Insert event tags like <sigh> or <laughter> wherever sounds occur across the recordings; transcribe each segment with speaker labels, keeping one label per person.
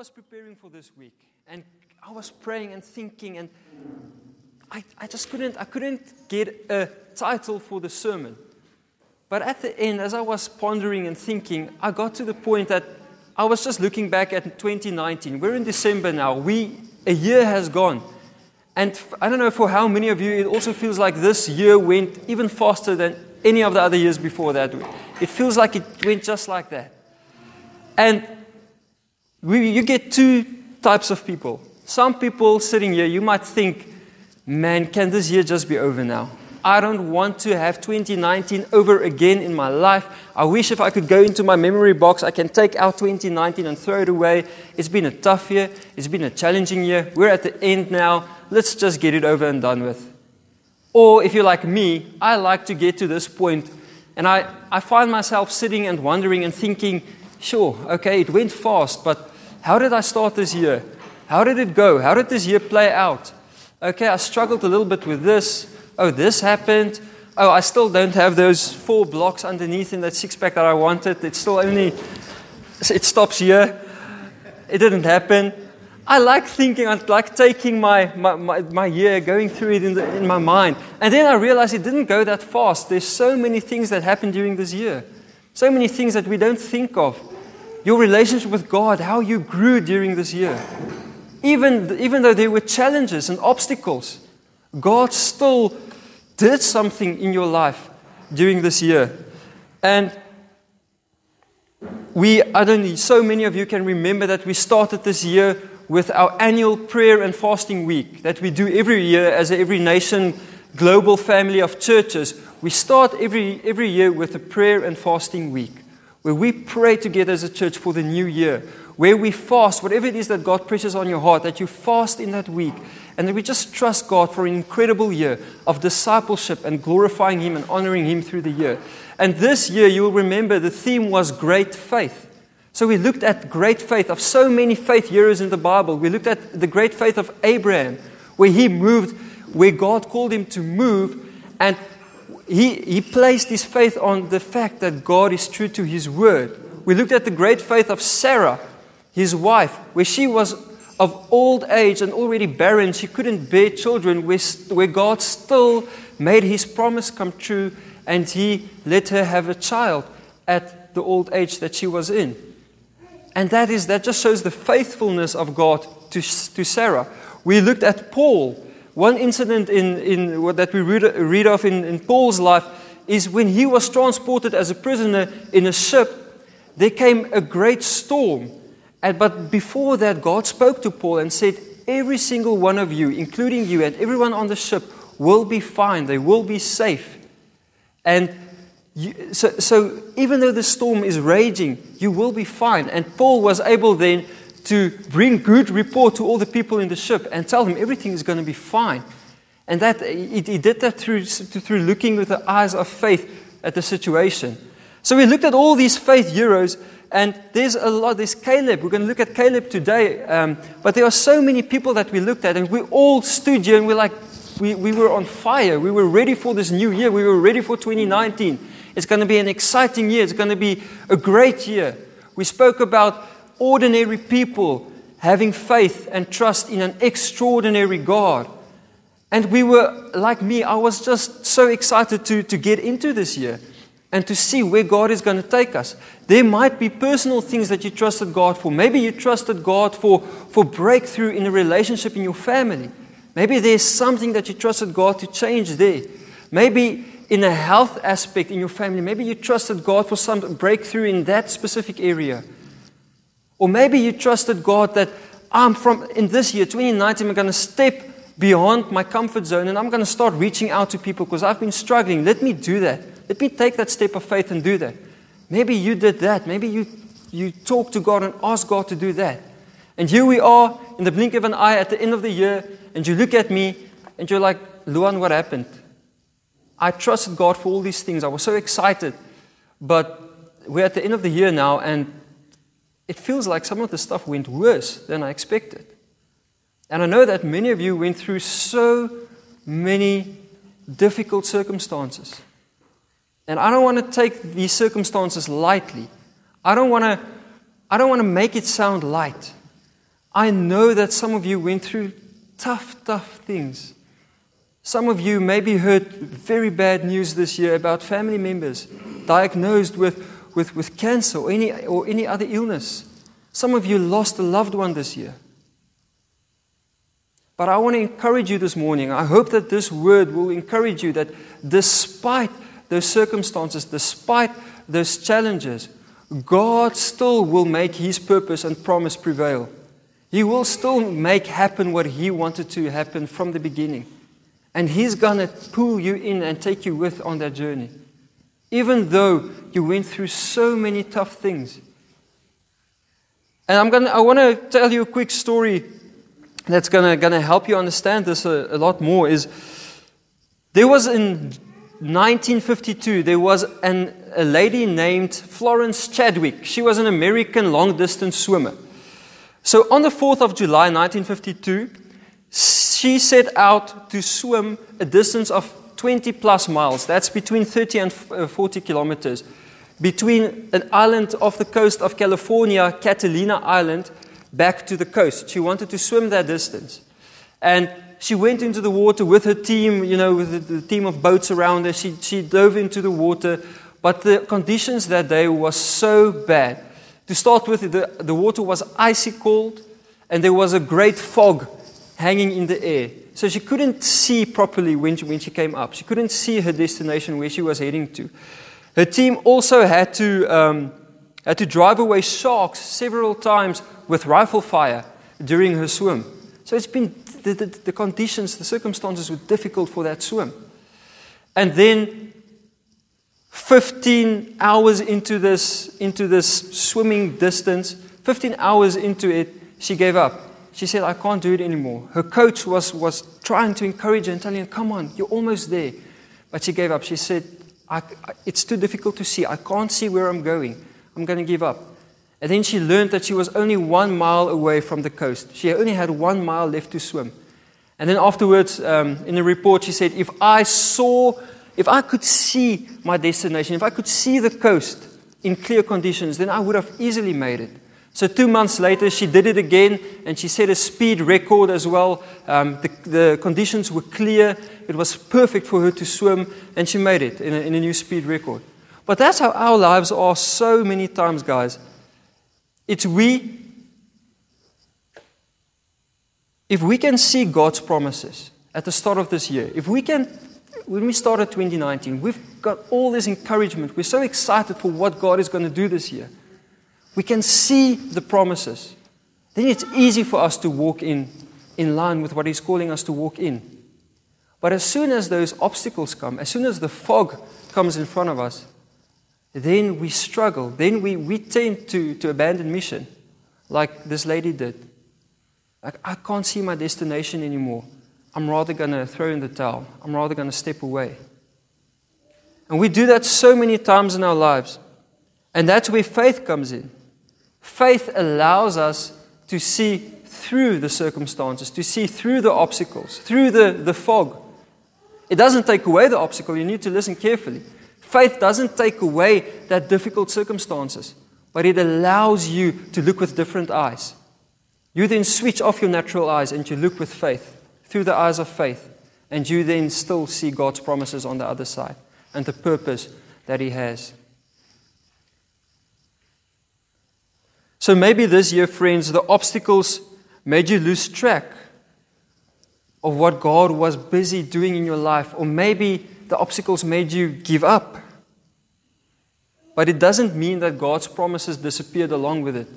Speaker 1: was preparing for this week and I was praying and thinking and I, I just couldn't I couldn't get a title for the sermon. But at the end, as I was pondering and thinking, I got to the point that I was just looking back at 2019. We're in December now. We a year has gone. And I don't know for how many of you, it also feels like this year went even faster than any of the other years before that. It feels like it went just like that. And we, you get two types of people. Some people sitting here, you might think, man, can this year just be over now? I don't want to have 2019 over again in my life. I wish if I could go into my memory box, I can take out 2019 and throw it away. It's been a tough year. It's been a challenging year. We're at the end now. Let's just get it over and done with. Or if you're like me, I like to get to this point and I, I find myself sitting and wondering and thinking, sure, okay, it went fast, but how did I start this year? How did it go? How did this year play out? Okay, I struggled a little bit with this. Oh, this happened. Oh, I still don't have those four blocks underneath in that six pack that I wanted. It's still only, it stops here. It didn't happen. I like thinking, I like taking my, my, my, my, year, going through it in, the, in my mind. And then I realized it didn't go that fast. There's so many things that happened during this year, so many things that we don't think of. Your relationship with God, how you grew during this year. Even, even though there were challenges and obstacles, God still did something in your life during this year. And we, I don't know, so many of you can remember that we started this year with our annual prayer and fasting week that we do every year as every nation global family of churches. We start every, every year with a prayer and fasting week where we pray together as a church for the new year, where we fast, whatever it is that God presses on your heart, that you fast in that week, and that we just trust God for an incredible year of discipleship and glorifying Him and honoring Him through the year. And this year, you will remember the theme was great faith. So we looked at great faith of so many faith heroes in the Bible. We looked at the great faith of Abraham, where he moved, where God called him to move, and he, he placed his faith on the fact that God is true to his word. We looked at the great faith of Sarah, his wife, where she was of old age and already barren. She couldn't bear children, where, where God still made his promise come true and he let her have a child at the old age that she was in. And that is that just shows the faithfulness of God to, to Sarah. We looked at Paul. One incident in, in that we read, read of in, in Paul's life is when he was transported as a prisoner in a ship, there came a great storm. And, but before that, God spoke to Paul and said, Every single one of you, including you and everyone on the ship, will be fine. They will be safe. And you, so, so even though the storm is raging, you will be fine. And Paul was able then to bring good report to all the people in the ship and tell them everything is going to be fine. And that he, he did that through, through looking with the eyes of faith at the situation. So we looked at all these faith heroes, and there's a lot. There's Caleb. We're going to look at Caleb today, um, but there are so many people that we looked at, and we all stood here and we're like, we, we were on fire. We were ready for this new year. We were ready for 2019. It's going to be an exciting year. It's going to be a great year. We spoke about ordinary people having faith and trust in an extraordinary God. And we were, like me, I was just so excited to, to get into this year and to see where God is going to take us. There might be personal things that you trusted God for. Maybe you trusted God for, for breakthrough in a relationship in your family. Maybe there's something that you trusted God to change there. Maybe in a health aspect in your family. Maybe you trusted God for some breakthrough in that specific area. Or maybe you trusted God that I'm from in this year, 2019, I'm going to step beyond my comfort zone and I'm going to start reaching out to people because I've been struggling. Let me do that. Let me take that step of faith and do that. Maybe you did that. Maybe you, you talked to God and asked God to do that. And here we are in the blink of an eye at the end of the year, and you look at me and you're like, Luan, what happened? I trusted God for all these things. I was so excited. But we're at the end of the year now, and it feels like some of the stuff went worse than I expected. And I know that many of you went through so many difficult circumstances. And I don't want to take these circumstances lightly. I don't want to I don't want to make it sound light. I know that some of you went through tough, tough things. Some of you maybe heard very bad news this year about family members diagnosed with, with, with cancer or any, or any other illness. Some of you lost a loved one this year. But I want to encourage you this morning. I hope that this word will encourage you that despite those circumstances, despite those challenges, God still will make His purpose and promise prevail. He will still make happen what He wanted to happen from the beginning. And He's going to pull you in and take you with on that journey. Even though you went through so many tough things. And I'm gonna, I want to tell you a quick story that's going to help you understand this a, a lot more. Is there was in 1952, there was an, a lady named Florence Chadwick. She was an American long distance swimmer. So on the 4th of July 1952, she set out to swim a distance of 20 plus miles. That's between 30 and uh, 40 kilometers. Between an island off the coast of California, Catalina Island, back to the coast. She wanted to swim that distance. And she went into the water with her team, you know, with the, the team of boats around her. She, she dove into the water, but the conditions that day was so bad. To start with, the, the water was icy cold, and there was a great fog hanging in the air. So she couldn't see properly when she, when she came up. She couldn't see her destination where she was heading to. Her team also had to, um, had to drive away sharks several times with rifle fire during her swim. So it's been the, the, the conditions, the circumstances were difficult for that swim. And then 15 hours into this, into this swimming distance, 15 hours into it, she gave up. She said, I can't do it anymore. Her coach was, was trying to encourage her and telling her, Come on, you're almost there. But she gave up. She said, It's too difficult to see. I can't see where I'm going. I'm going to give up. And then she learned that she was only one mile away from the coast. She only had one mile left to swim. And then afterwards, um, in the report, she said, If I saw, if I could see my destination, if I could see the coast in clear conditions, then I would have easily made it. So, two months later, she did it again and she set a speed record as well. Um, the, the, conditions were clear, it was perfect for her to swim, and she made it in a, in a new speed record. But that's how our lives are so many times, guys. It's we. If we can see God's promises at the start of this year, if we can, when we started 2019, we've got all this encouragement. We're so excited for what God is going to do this year. We can see the promises. Then it's easy for us to walk in, in line with what He's calling us to walk in. But as soon as those obstacles come, as soon as the fog comes in front of us, then we struggle. Then we, we tend to, to abandon mission, like this lady did. Like, I can't see my destination anymore. I'm rather going to throw in the towel. I'm rather going to step away. And we do that so many times in our lives. And that's where faith comes in. Faith allows us to see through the circumstances, to see through the obstacles, through the, the fog. It doesn't take away the obstacle. You need to listen carefully. Faith doesn't take away that difficult circumstances, but it allows you to look with different eyes. You then switch off your natural eyes and you look with faith, through the eyes of faith, and you then still see God's promises on the other side and the purpose that He has. So maybe this year, friends, the obstacles made you lose track of what God was busy doing in your life, or maybe the obstacles made you give up. But it doesn't mean that God's promises disappeared along with it.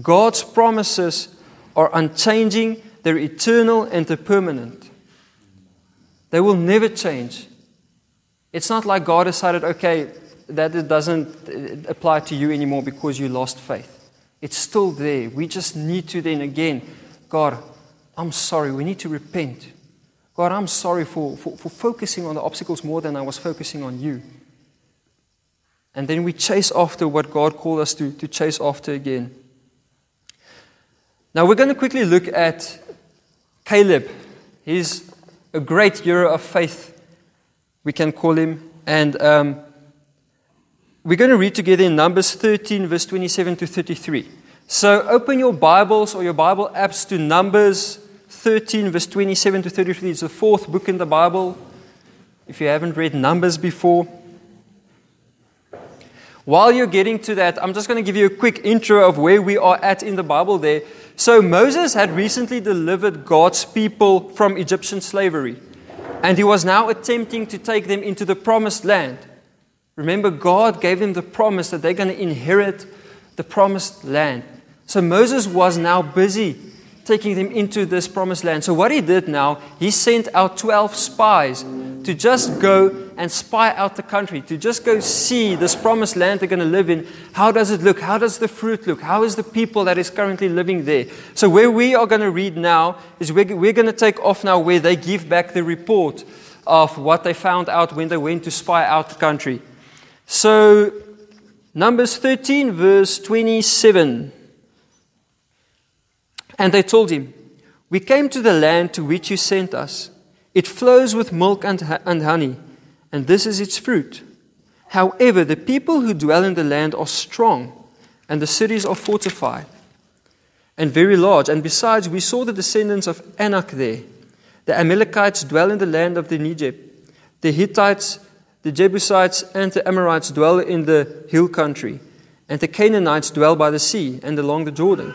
Speaker 1: God's promises are unchanging, they're eternal, and they're permanent. They will never change. It's not like God decided, okay, that doesn't apply to you anymore because you lost faith. It's still there. We just need to then again, God, I'm sorry. We need to repent. God, I'm sorry for, for, for focusing on the obstacles more than I was focusing on you. And then we chase after what God called us to, to chase after again. Now we're going to quickly look at Caleb. He's a great hero of faith, we can call him. And um, we're going to read together in Numbers 13, verse 27 to 33. So open your Bibles or your Bible apps to Numbers 13, verse 27 to 33. It's the fourth book in the Bible. If you haven't read Numbers before, while you're getting to that, I'm just going to give you a quick intro of where we are at in the Bible there. So, Moses had recently delivered God's people from Egyptian slavery, and he was now attempting to take them into the promised land. Remember, God gave them the promise that they're going to inherit the promised land. So, Moses was now busy taking them into this promised land. So, what he did now, he sent out 12 spies to just go and spy out the country, to just go see this promised land they're going to live in. How does it look? How does the fruit look? How is the people that is currently living there? So, where we are going to read now is we're, we're going to take off now where they give back the report of what they found out when they went to spy out the country. So, Numbers 13, verse 27. And they told him, We came to the land to which you sent us. It flows with milk and, and honey, and this is its fruit. However, the people who dwell in the land are strong, and the cities are fortified and very large. And besides, we saw the descendants of Anak there. The Amalekites dwell in the land of the Negeb. The Hittites, the Jebusites, and the Amorites dwell in the hill country. And the Canaanites dwell by the sea and along the Jordan.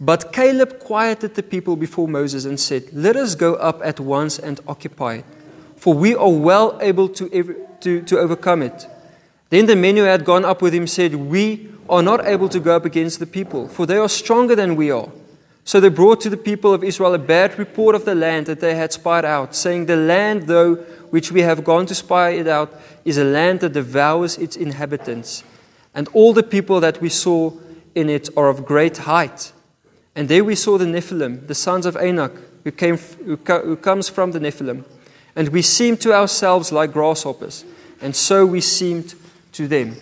Speaker 1: But Caleb quieted the people before Moses and said, Let us go up at once and occupy it, for we are well able to, to, to overcome it. Then the men who had gone up with him said, We are not able to go up against the people, for they are stronger than we are. So they brought to the people of Israel a bad report of the land that they had spied out, saying, The land, though, which we have gone to spy it out, is a land that devours its inhabitants. And all the people that we saw in it are of great height. And there we saw the Nephilim, the sons of Anak, who, came, who, who comes from the Nephilim. And we seemed to ourselves like grasshoppers, and so we seemed to them.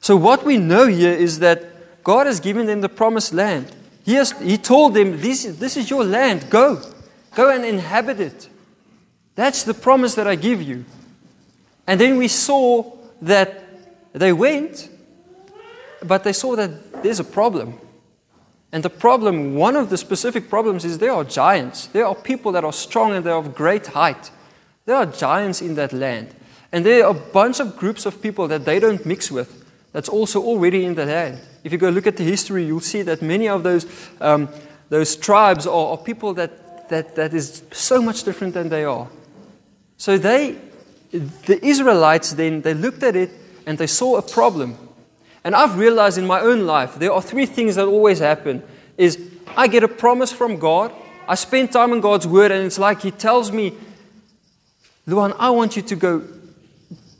Speaker 1: So, what we know here is that God has given them the promised land. He, has, he told them, this, this is your land, go. Go and inhabit it. That's the promise that I give you. And then we saw that they went, but they saw that there's a problem. And the problem, one of the specific problems, is there are giants. There are people that are strong and they're of great height. There are giants in that land. And there are a bunch of groups of people that they don't mix with that's also already in the land. If you go look at the history, you'll see that many of those, um, those tribes are, are people that, that, that is so much different than they are. So they, the Israelites then, they looked at it and they saw a problem. And I've realized in my own life, there are three things that always happen is I get a promise from God, I spend time in God's word, and it's like He tells me, Luan, I want you to go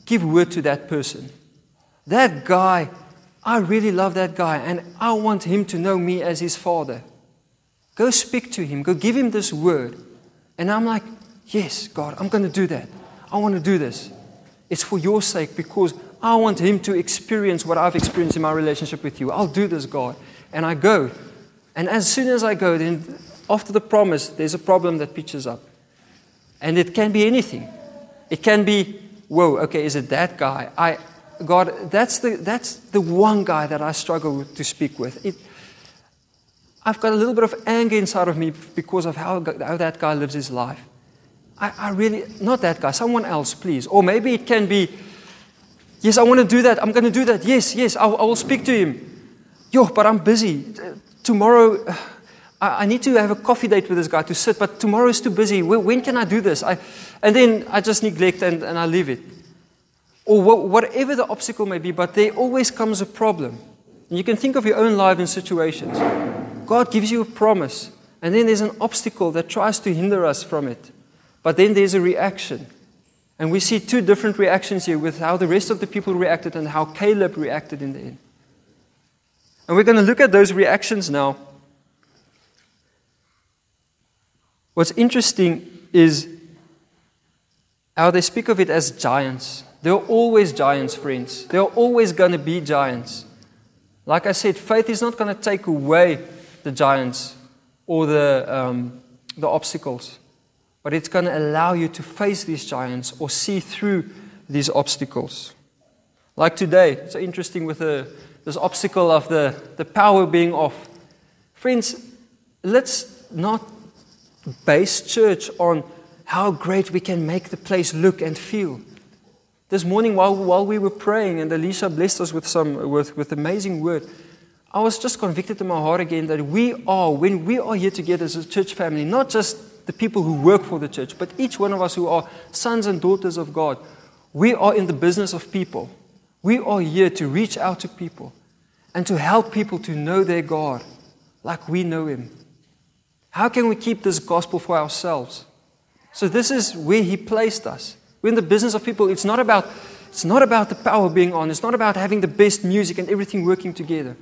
Speaker 1: give word to that person. That guy, I really love that guy, and I want him to know me as his father. Go speak to him, go give him this word. And I'm like, yes, God, I'm going to do that. I want to do this. It's for your sake because I want him to experience what I've experienced in my relationship with you. I'll do this, God. And I go. And as soon as I go, then after the promise, there's a problem that pitches up. And it can be anything. It can be, whoa, okay, is it that guy? I, God, that's the, that's the one guy that I struggle to speak with. It, I've got a little bit of anger inside of me because of how, how that guy lives his life. I, I really, not that guy, someone else, please. Or maybe it can be, Yes, I want to do that. I'm going to do that. Yes, yes, I, I will speak to him. Yo, but I'm busy. Tomorrow, <sighs> I, I, need to have a coffee date with this guy to sit, but tomorrow is too busy. When, when can I do this? I, and then I just neglect and, and I leave it. Or wh- whatever the obstacle may be, but there always comes a problem. And you can think of your own life and situations. God gives you a promise, and then there's an obstacle that tries to hinder us from it. But then there's a reaction. And we see two different reactions here with how the rest of the people reacted and how Caleb reacted in the end. And we're going to look at those reactions now. What's interesting is how they speak of it as giants. There are always giants, friends. There are always going to be giants. Like I said, faith is not going to take away the giants or the, um, the obstacles but it's going to allow you to face these giants or see through these obstacles. Like today, it's interesting with the, this obstacle of the, the power being off. Friends, let's not base church on how great we can make the place look and feel. This morning, while, while we were praying, and Alicia blessed us with some with, with amazing word, I was just convicted in my heart again that we are, when we are here together as a church family, not just the people who work for the church, but each one of us who are sons and daughters of God, we are in the business of people. We are here to reach out to people and to help people to know their God like we know Him. How can we keep this gospel for ourselves? So, this is where He placed us. We're in the business of people. It's not about, it's not about the power being on, it's not about having the best music and everything working together.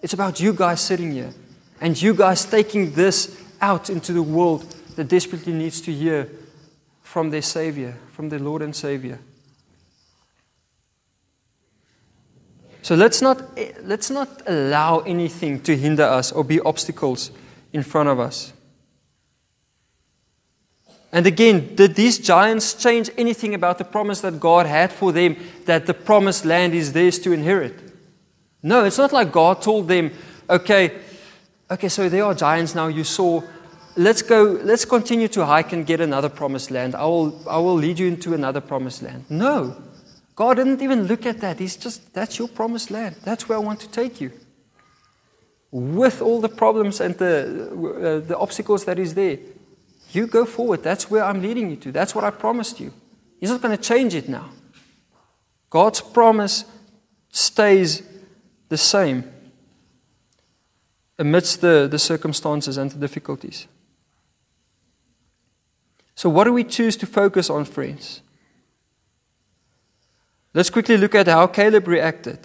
Speaker 1: It's about you guys sitting here and you guys taking this out into the world that desperately needs to hear from their Savior, from their Lord and Savior. So let's not, let's not allow anything to hinder us or be obstacles in front of us. And again, did these giants change anything about the promise that God had for them that the promised land is theirs to inherit? No, it's not like God told them, okay, okay, so there are giants now you saw. Let's go, let's continue to hike and get another promised land. I will, I will lead you into another promised land. No. God didn't even look at that. He's just, that's your promised land. That's where I want to take you. With all the problems and the, uh, the obstacles that is there, you go forward. That's where I'm leading you to. That's what I promised you. He's not going to change it now. God's promise stays the same amidst the, the circumstances and the difficulties. So, what do we choose to focus on, friends? Let's quickly look at how Caleb reacted.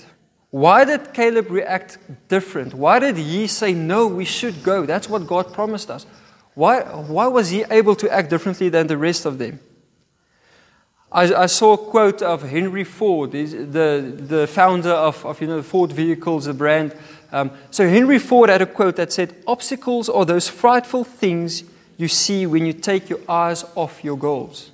Speaker 1: Why did Caleb react different? Why did he say, No, we should go? That's what God promised us. Why, why was he able to act differently than the rest of them? I, I saw a quote of Henry Ford, the, the founder of, of you know, Ford Vehicles, the brand. Um, so Henry Ford had a quote that said, Obstacles are those frightful things you see when you take your eyes off your goals.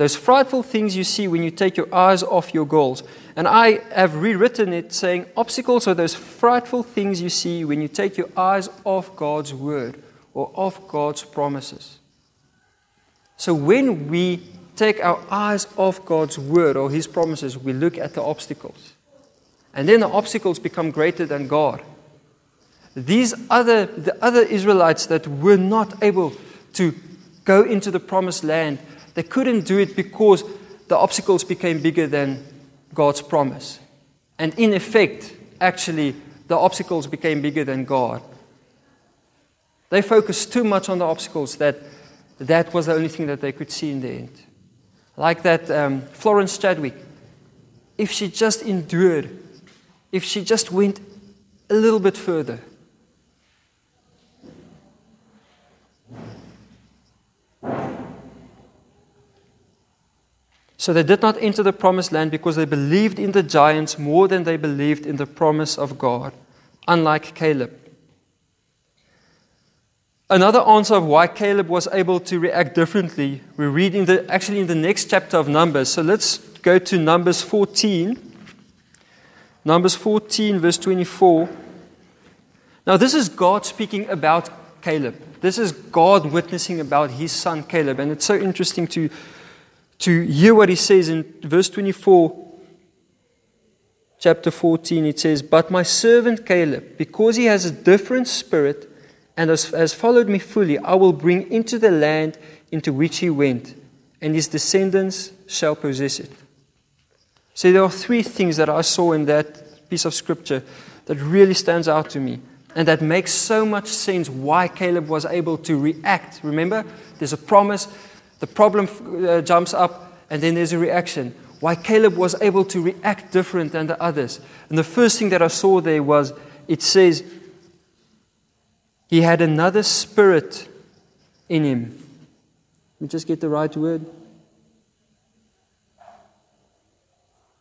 Speaker 1: Those frightful things you see when you take your eyes off your goals. And I have rewritten it saying, Obstacles are those frightful things you see when you take your eyes off God's word or off God's promises. So when we take our eyes off God's word or his promises, we look at the obstacles. And then the obstacles become greater than God. These other, the other Israelites that were not able to go into the promised land they couldn't do it because the obstacles became bigger than God's promise. And in effect, actually, the obstacles became bigger than God. They focused too much on the obstacles that that was the only thing that they could see in the end. Like that um, Florence Chadwick, if she just endured, if she just went a little bit further, So they did not enter the promised land because they believed in the giants more than they believed in the promise of God, unlike Caleb. Another answer of why Caleb was able to react differently, we read in the, actually in the next chapter of Numbers. So let's go to Numbers 14. Numbers 14, verse 24. Now, this is God speaking about Caleb. This is God witnessing about his son Caleb. And it's so interesting to to hear what he says in verse 24, chapter 14. It says, But my servant Caleb, because he has a different spirit and has, has followed me fully, I will bring into the land into which he went, and his descendants shall possess it. So there are three things that I saw in that piece of scripture that really stands out to me and that makes so much sense why Caleb was able to react. Remember, there's a promise, the problem uh, jumps up, and then there's a reaction. Why Caleb was able to react different than the others. And the first thing that I saw there was it says he had another spirit in him. Let me just get the right word.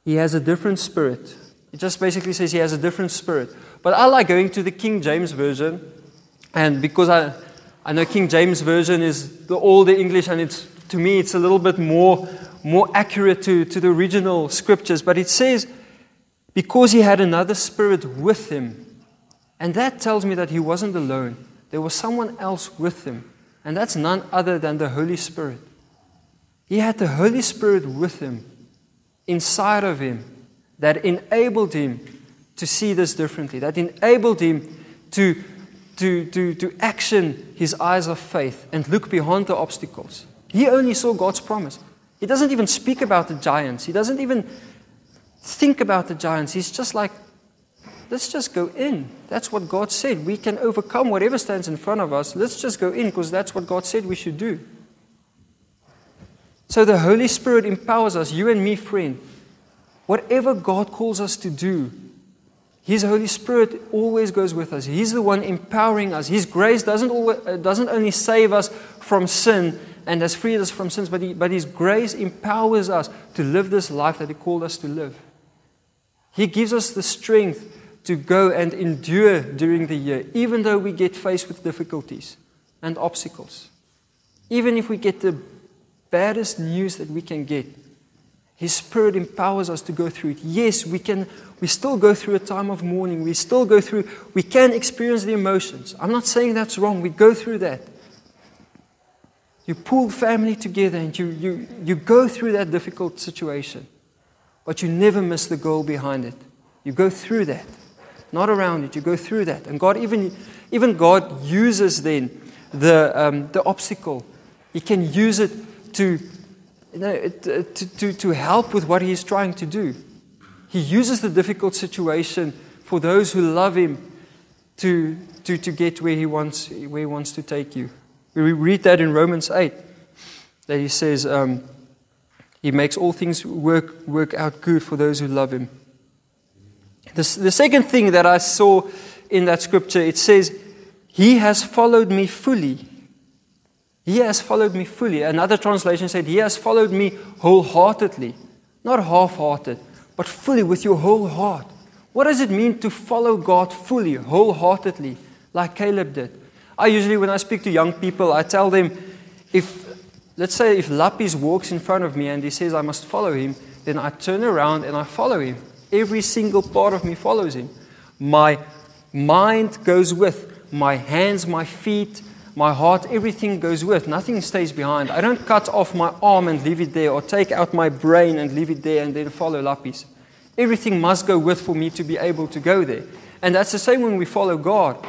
Speaker 1: He has a different spirit. It just basically says he has a different spirit. But I like going to the King James Version, and because I, I know King James Version is the older English and it's to me, it's a little bit more, more accurate to, to the original scriptures, but it says, because he had another spirit with him. And that tells me that he wasn't alone. There was someone else with him. And that's none other than the Holy Spirit. He had the Holy Spirit with him, inside of him, that enabled him to see this differently, that enabled him to, to, to, to action his eyes of faith and look beyond the obstacles. He only saw God's promise. He doesn't even speak about the giants. He doesn't even think about the giants. He's just like, let's just go in. That's what God said. We can overcome whatever stands in front of us. Let's just go in because that's what God said we should do. So the Holy Spirit empowers us, you and me, friend. Whatever God calls us to do, His Holy Spirit always goes with us. He's the one empowering us. His grace doesn't, always, uh, doesn't only save us from sin and has freed us from sins, but, he, but His grace empowers us to live this life that He called us to live. He gives us the strength to go and endure during the year, even though we get faced with difficulties and obstacles. Even if we get the baddest news that we can get, His Spirit empowers us to go through it. Yes, we can. We still go through a time of mourning. We still go through. We can experience the emotions. I'm not saying that's wrong. We go through that. You pull family together and you, you, you go through that difficult situation but you never miss the goal behind it. You go through that, not around it. You go through that, and God even even God uses then the um, the obstacle. He can use it to you know, uh, to, to, to help with what He's trying to do. He uses the difficult situation for those who love Him to, to, to get where he, wants, where he wants to take you. We read that in Romans 8, that He says, um, he makes all things work, work out good for those who love him. The, the second thing that I saw in that scripture, it says, He has followed me fully. He has followed me fully. Another translation said, He has followed me wholeheartedly. Not half hearted, but fully with your whole heart. What does it mean to follow God fully, wholeheartedly, like Caleb did? I usually, when I speak to young people, I tell them if Let's say if Lapis walks in front of me and he says I must follow him, then I turn around and I follow him. Every single part of me follows him. My mind goes with, my hands, my feet, my heart, everything goes with. Nothing stays behind. I don't cut off my arm and leave it there or take out my brain and leave it there and then follow Lapis. Everything must go with for me to be able to go there. And that's the same when we follow God.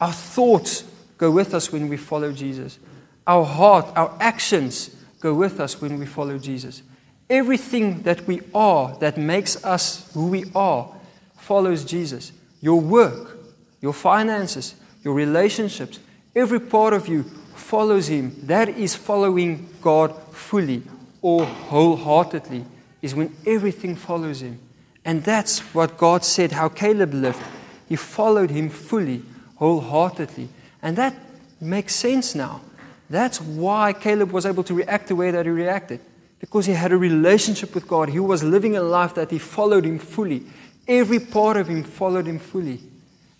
Speaker 1: Our thoughts go with us when we follow Jesus. Our heart, our actions go with us when we follow Jesus. Everything that we are that makes us who we are follows Jesus. Your work, your finances, your relationships, every part of you follows Him. That is following God fully or wholeheartedly, is when everything follows Him. And that's what God said, how Caleb lived. He followed Him fully, wholeheartedly. And that makes sense now. That's why Caleb was able to react the way that he reacted. Because he had a relationship with God. He was living a life that he followed him fully. Every part of him followed him fully.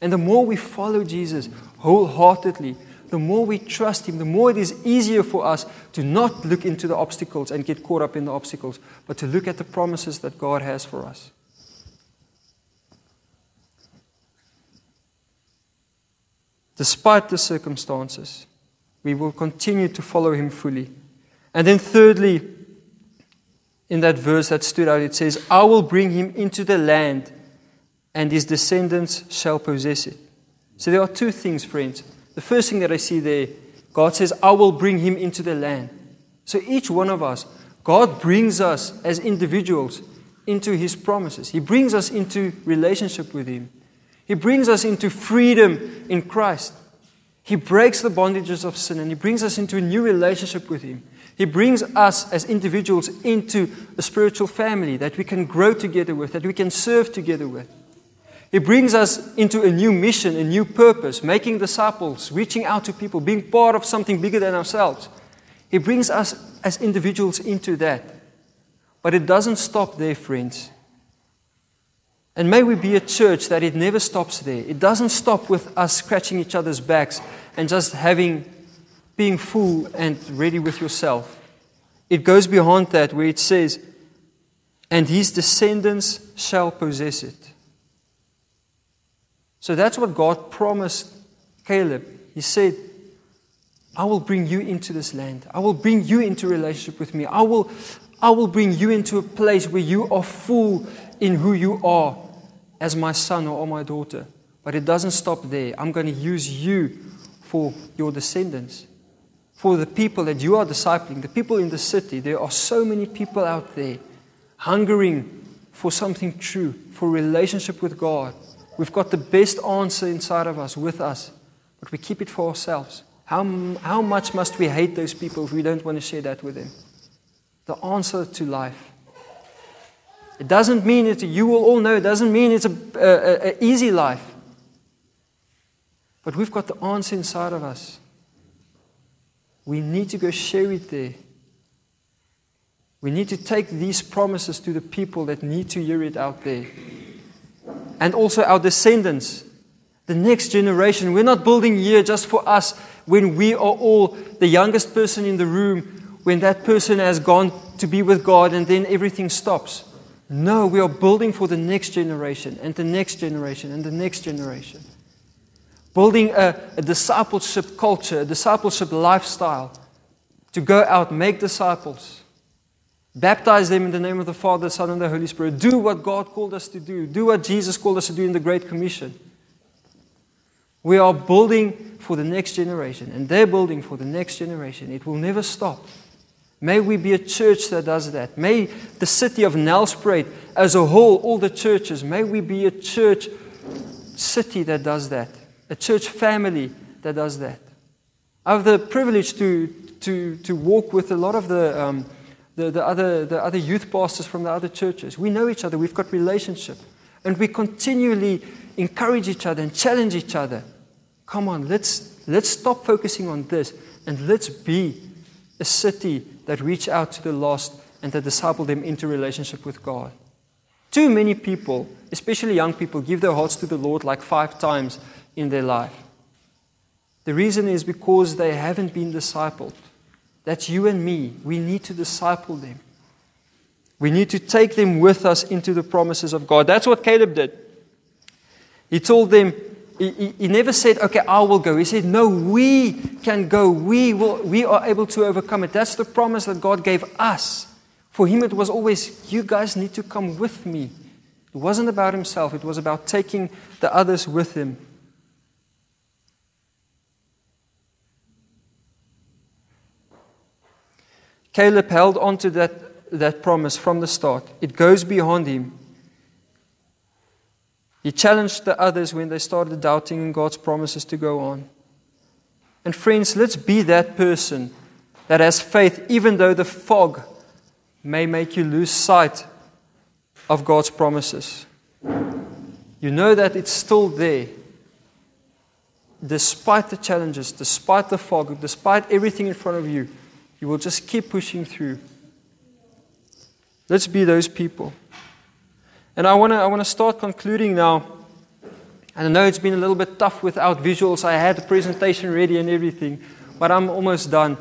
Speaker 1: And the more we follow Jesus wholeheartedly, the more we trust him, the more it is easier for us to not look into the obstacles and get caught up in the obstacles, but to look at the promises that God has for us. Despite the circumstances, we will continue to follow him fully. And then, thirdly, in that verse that stood out, it says, I will bring him into the land, and his descendants shall possess it. So there are two things, friends. The first thing that I see there, God says, I will bring him into the land. So each one of us, God brings us as individuals into his promises. He brings us into relationship with him. He brings us into freedom in Christ. He breaks the bondages of sin and He brings us into a new relationship with Him. He brings us as individuals into a spiritual family that we can grow together with, that we can serve together with. He brings us into a new mission, a new purpose, making disciples, reaching out to people, being part of something bigger than ourselves. He brings us as individuals into that. But it doesn't stop there, friends. And may we be a church that it never stops there. It doesn't stop with us scratching each other's backs and just having being full and ready with yourself. it goes beyond that where it says, and his descendants shall possess it. So that's what God promised Caleb. He said, I will bring you into this land. I will bring you into relationship with me. I will, I will bring you into a place where you are full in who you are as my son or my daughter. But it doesn't stop there. I'm going to use you for your descendants, for the people that you are discipling, the people in the city. There are so many people out there hungering for something true, for relationship with God. We've got the best answer inside of us, with us, but we keep it for ourselves. How, how much must we hate those people if we don't want to share that with them? The answer to life. It doesn't mean it, you will all know, it doesn't mean it's an easy life. But we've got the answer inside of us. We need to go share it there. We need to take these promises to the people that need to hear it out there. And also our descendants, the next generation. We're not building here just for us when we are all the youngest person in the room, when that person has gone to be with God and then everything stops. No, we are building for the next generation and the next generation and the next generation building a, a discipleship culture, a discipleship lifestyle to go out, make disciples, baptize them in the name of the Father, the Son, and the Holy Spirit. Do what God called us to do, do what Jesus called us to do in the Great Commission. We are building for the next generation, and they're building for the next generation. It will never stop. May we be a church that does that. May the city of Nelspruit as a whole, all the churches, may we be a church city that does that a church family that does that. I have the privilege to, to, to walk with a lot of the, um, the, the, other, the other youth pastors from the other churches. We know each other, we've got relationship, and we continually encourage each other and challenge each other. Come on, let's, let's stop focusing on this and let's be a city that reach out to the lost and that disciple them into relationship with God. Too many people, especially young people, give their hearts to the Lord like five times in their life. The reason is because they haven't been discipled. That's you and me. We need to disciple them. We need to take them with us into the promises of God. That's what Caleb did. He told them, he, he, never said, okay, I will go. He said, no, we can go. We, will, we are able to overcome it. That's the promise that God gave us. For him, it was always, you guys need to come with me. It wasn't about himself, it was about taking the others with him. Caleb held on to that, that promise from the start. It goes beyond him. He challenged the others when they started doubting in God's promises to go on. And friends, let's be that person that has faith, even though the fog may make you lose sight of God's promises. You know that it's still there. Despite the challenges, despite the fog, despite everything in front of you, you will just keep pushing through. Let's be those people. And I want to I wanna start concluding now. And I know it's been a little bit tough without visuals. I had the presentation ready and everything, but I'm almost done.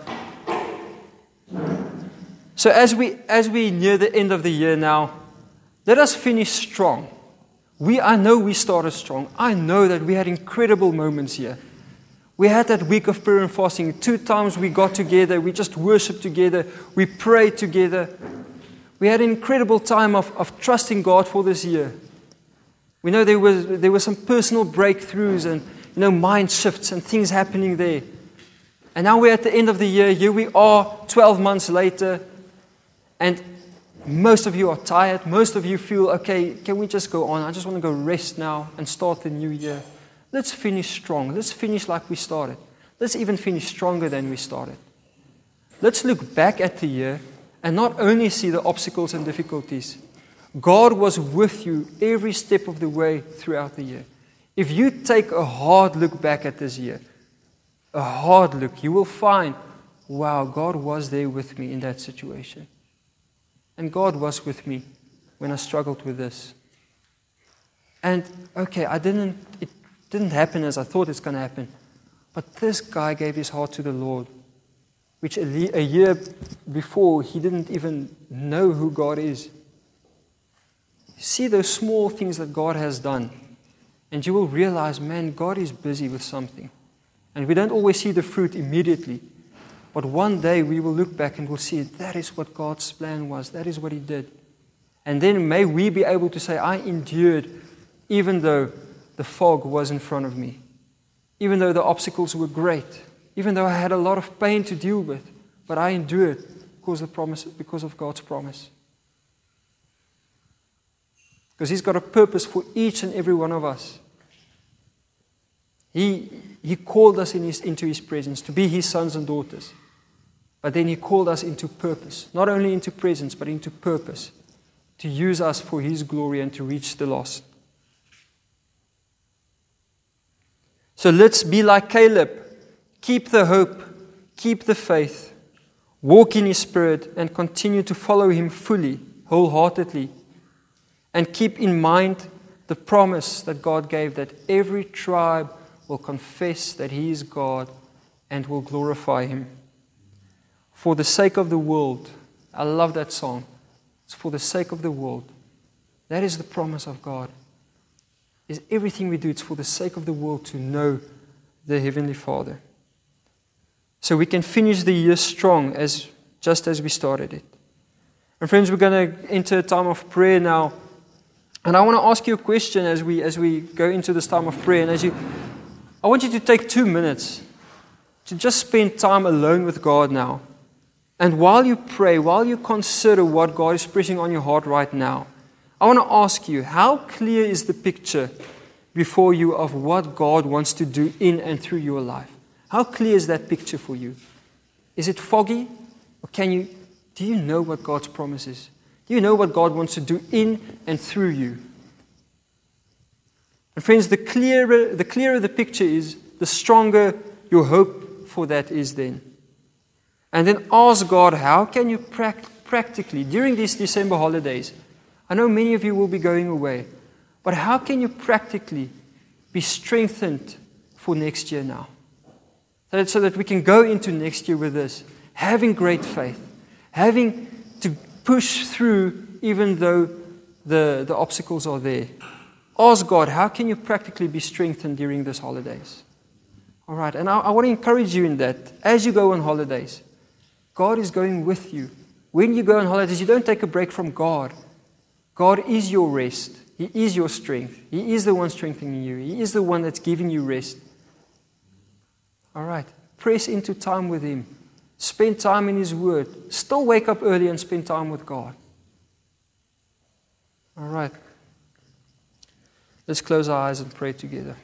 Speaker 1: So as we as we near the end of the year now, let us finish strong. We I know we started strong. I know that we had incredible moments here. We had that week of prayer and fasting. Two times we got together, we just worshiped together, we prayed together. We had an incredible time of, of trusting God for this year. We know there, was, there were some personal breakthroughs and you know, mind shifts and things happening there. And now we're at the end of the year. Here we are, 12 months later. And most of you are tired. Most of you feel, okay, can we just go on? I just want to go rest now and start the new year. Let's finish strong. Let's finish like we started. Let's even finish stronger than we started. Let's look back at the year and not only see the obstacles and difficulties. God was with you every step of the way throughout the year. If you take a hard look back at this year, a hard look, you will find, wow, God was there with me in that situation. And God was with me when I struggled with this. And okay, I didn't, it didn't happen as I thought it's going to happen. But this guy gave his heart to the Lord. Which a, year before he didn't even know who God is. See those small things that God has done, and you will realize, man, God is busy with something. And we don't always see the fruit immediately. But one day we will look back and we'll see that is what God's plan was, that is what He did. And then may we be able to say, I endured even though the fog was in front of me, even though the obstacles were great, even though I had a lot of pain to deal with, but I endured because, of, promise, because of God's promise. Because He's got a purpose for each and every one of us. He, he called us in his, into His presence to be His sons and daughters. But then He called us into purpose, not only into presence, but into purpose, to use us for His glory and to reach the lost. So let's be like Caleb. Keep the hope, keep the faith, walk in His Spirit, and continue to follow Him fully, wholeheartedly. And keep in mind the promise that God gave that every tribe will confess that He is God and will glorify Him. For the sake of the world, I love that song. It's for the sake of the world. That is the promise of God. Is everything we do, it's for the sake of the world to know the Heavenly Father. So we can finish the year strong as just as we started it. And friends, we're going to enter a time of prayer now. And I want to ask you a question as we as we go into this time of prayer. And as you I want you to take two minutes to just spend time alone with God now. And while you pray, while you consider what God is pressing on your heart right now, I want to ask you how clear is the picture before you of what God wants to do in and through your life? How clear is that picture for you? Is it foggy? Or can you do you know what God's promise is? Do you know what God wants to do in and through you? And friends, the clearer the clearer the picture is, the stronger your hope for that is then. And then ask God, how can you practically, during these December holidays, I know many of you will be going away, but how can you practically be strengthened for next year now? So that we can go into next year with this, having great faith, having to push through even though the, the obstacles are there. Ask God, how can you practically be strengthened during these holidays? All right, and I, I want to encourage you in that as you go on holidays. God is going with you. When you go on holidays, you don't take a break from God. God is your rest. He is your strength. He is the one strengthening you. He is the one that's giving you rest. All right. Press into time with Him. Spend time in His Word. Still wake up early and spend time with God. All right. Let's close our eyes and pray together.